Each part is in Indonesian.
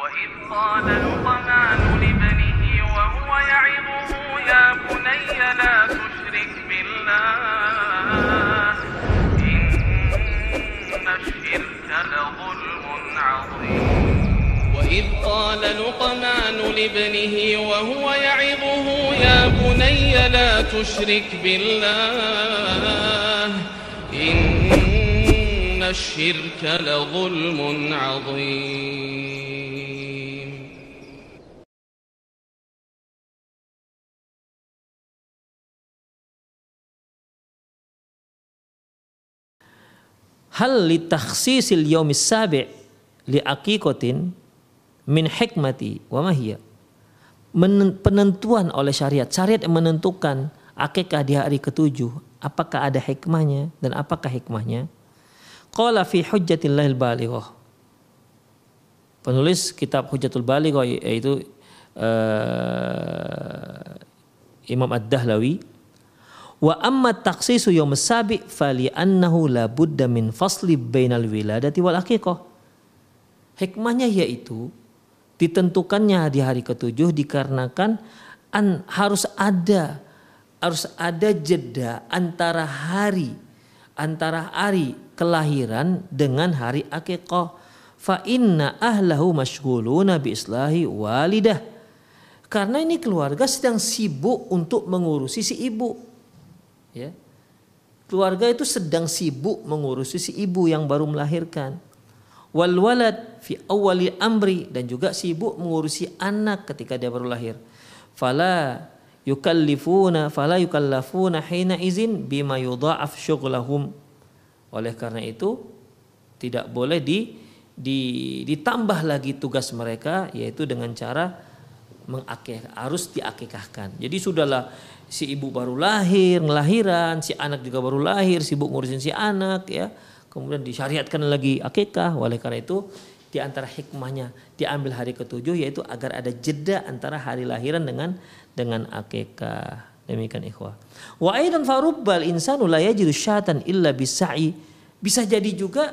وإذ قال لقمان لابنه وهو يعظه يا بني لا تشرك بالله إن الشرك لظلم عظيم. وإذ قال لقمان لابنه وهو يعظه يا بني لا تشرك بالله إن الشرك لظلم عظيم. Hal li takhsisil yaumis sabi' li aqiqatin min hikmati wa mahiyya Men- penentuan oleh syariat. Syariat yang menentukan akikah di hari ketujuh apakah ada hikmahnya dan apakah hikmahnya? Qala fi hujjatillahil balighah penulis kitab hujjatul balighah yaitu eh, Imam Ad-Dahlawi Wa amma taksisu yawm sabi fali annahu la min fasli bainal wiladati wal aqiqah. Hikmahnya yaitu ditentukannya di hari ketujuh dikarenakan an, harus ada harus ada jeda antara hari antara hari kelahiran dengan hari akikah. Fa inna ahlahu mashghuluna bi islahi walidah. Karena ini keluarga sedang sibuk untuk mengurusi si ibu ya. Keluarga itu sedang sibuk mengurusi si ibu yang baru melahirkan. Wal walad fi awwali amri dan juga sibuk mengurusi anak ketika dia baru lahir. Fala yukallifuna fala yukallafuna hina izin bima yudha'af syughlahum. Oleh karena itu tidak boleh di, di ditambah lagi tugas mereka yaitu dengan cara mengakih harus diakikahkan. Jadi sudahlah si ibu baru lahir, ngelahiran, si anak juga baru lahir, sibuk ngurusin si anak ya. Kemudian disyariatkan lagi akikah. Oleh karena itu di antara hikmahnya diambil hari ketujuh yaitu agar ada jeda antara hari lahiran dengan dengan akikah. Demikian ikhwah. Wa aidan farubbal insanu la yajidu syatan illa bisa'i. Bisa jadi juga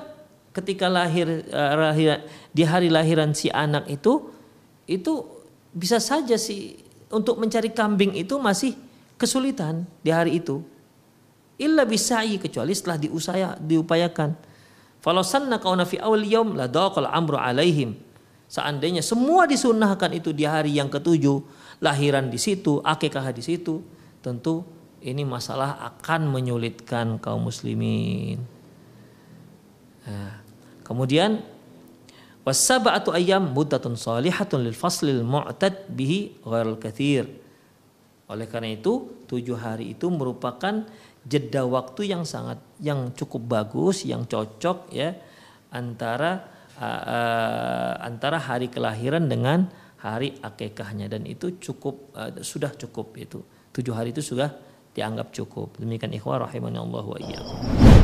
ketika lahir, uh, lahir di hari lahiran si anak itu itu bisa saja si untuk mencari kambing itu masih kesulitan di hari itu. Illa bisa'i kecuali setelah diusaya, diupayakan. Falau sanna kauna fi awal yaum la daqal amru alaihim. Seandainya semua disunahkan itu di hari yang ketujuh, lahiran di situ, akikah di situ, tentu ini masalah akan menyulitkan kaum muslimin. Nah, kemudian wasabatu ayam muddatun salihatun lil faslil mu'tad bihi ghairul kathir oleh karena itu, tujuh hari itu merupakan jeda waktu yang sangat yang cukup bagus, yang cocok ya antara uh, uh, antara hari kelahiran dengan hari akikahnya. Dan itu cukup uh, sudah cukup itu. Tujuh hari itu sudah dianggap cukup. Demikian ikhwah rahimani Allah wa iyyakum